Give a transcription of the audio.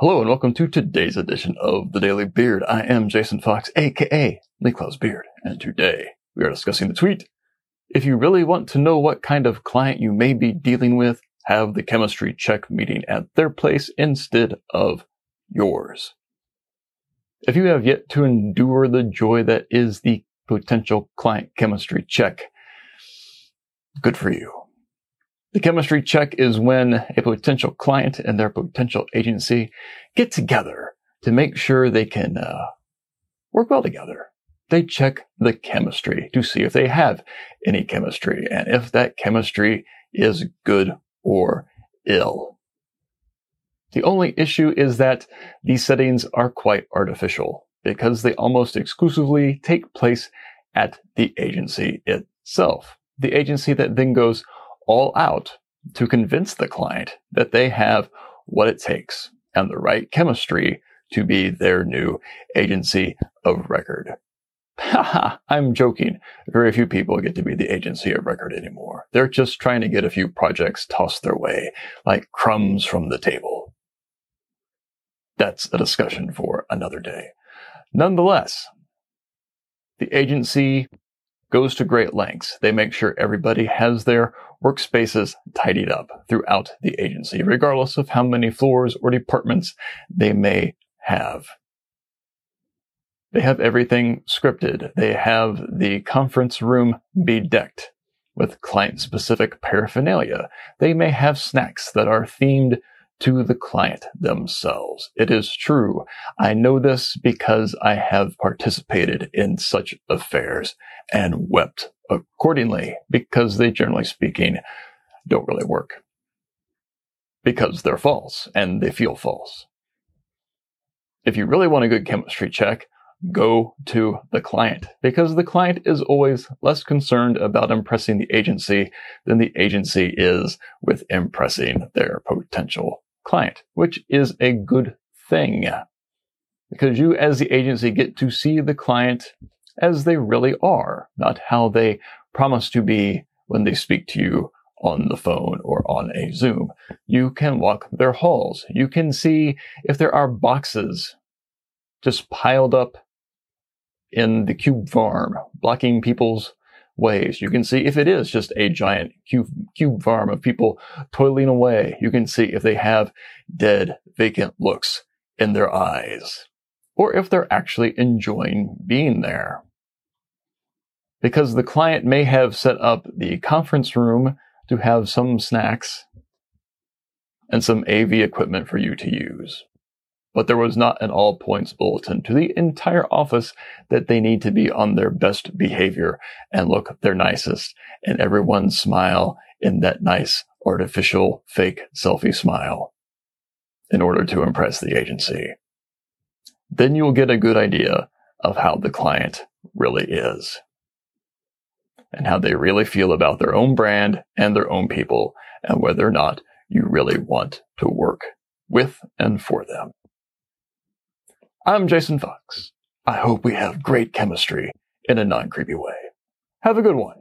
Hello and welcome to today's edition of the Daily Beard. I am Jason Fox, aka Lee Clow's Beard, and today we are discussing the tweet. If you really want to know what kind of client you may be dealing with, have the chemistry check meeting at their place instead of yours. If you have yet to endure the joy that is the potential client chemistry check, good for you. The chemistry check is when a potential client and their potential agency get together to make sure they can uh, work well together. They check the chemistry to see if they have any chemistry and if that chemistry is good or ill. The only issue is that these settings are quite artificial because they almost exclusively take place at the agency itself. The agency that then goes all out to convince the client that they have what it takes and the right chemistry to be their new agency of record. Haha, I'm joking. Very few people get to be the agency of record anymore. They're just trying to get a few projects tossed their way like crumbs from the table. That's a discussion for another day. Nonetheless, the agency goes to great lengths. They make sure everybody has their workspaces tidied up throughout the agency, regardless of how many floors or departments they may have. They have everything scripted. They have the conference room bedecked with client specific paraphernalia. They may have snacks that are themed to the client themselves. It is true. I know this because I have participated in such affairs and wept accordingly because they generally speaking don't really work. Because they're false and they feel false. If you really want a good chemistry check, go to the client because the client is always less concerned about impressing the agency than the agency is with impressing their potential client, which is a good thing because you as the agency get to see the client as they really are, not how they promise to be when they speak to you on the phone or on a Zoom. You can walk their halls. You can see if there are boxes just piled up in the cube farm, blocking people's ways. You can see if it is just a giant cube, cube farm of people toiling away. You can see if they have dead, vacant looks in their eyes, or if they're actually enjoying being there. Because the client may have set up the conference room to have some snacks and some AV equipment for you to use but there was not an all points bulletin to the entire office that they need to be on their best behavior and look their nicest and everyone smile in that nice artificial fake selfie smile in order to impress the agency. Then you'll get a good idea of how the client really is and how they really feel about their own brand and their own people and whether or not you really want to work with and for them. I'm Jason Fox. I hope we have great chemistry in a non creepy way. Have a good one.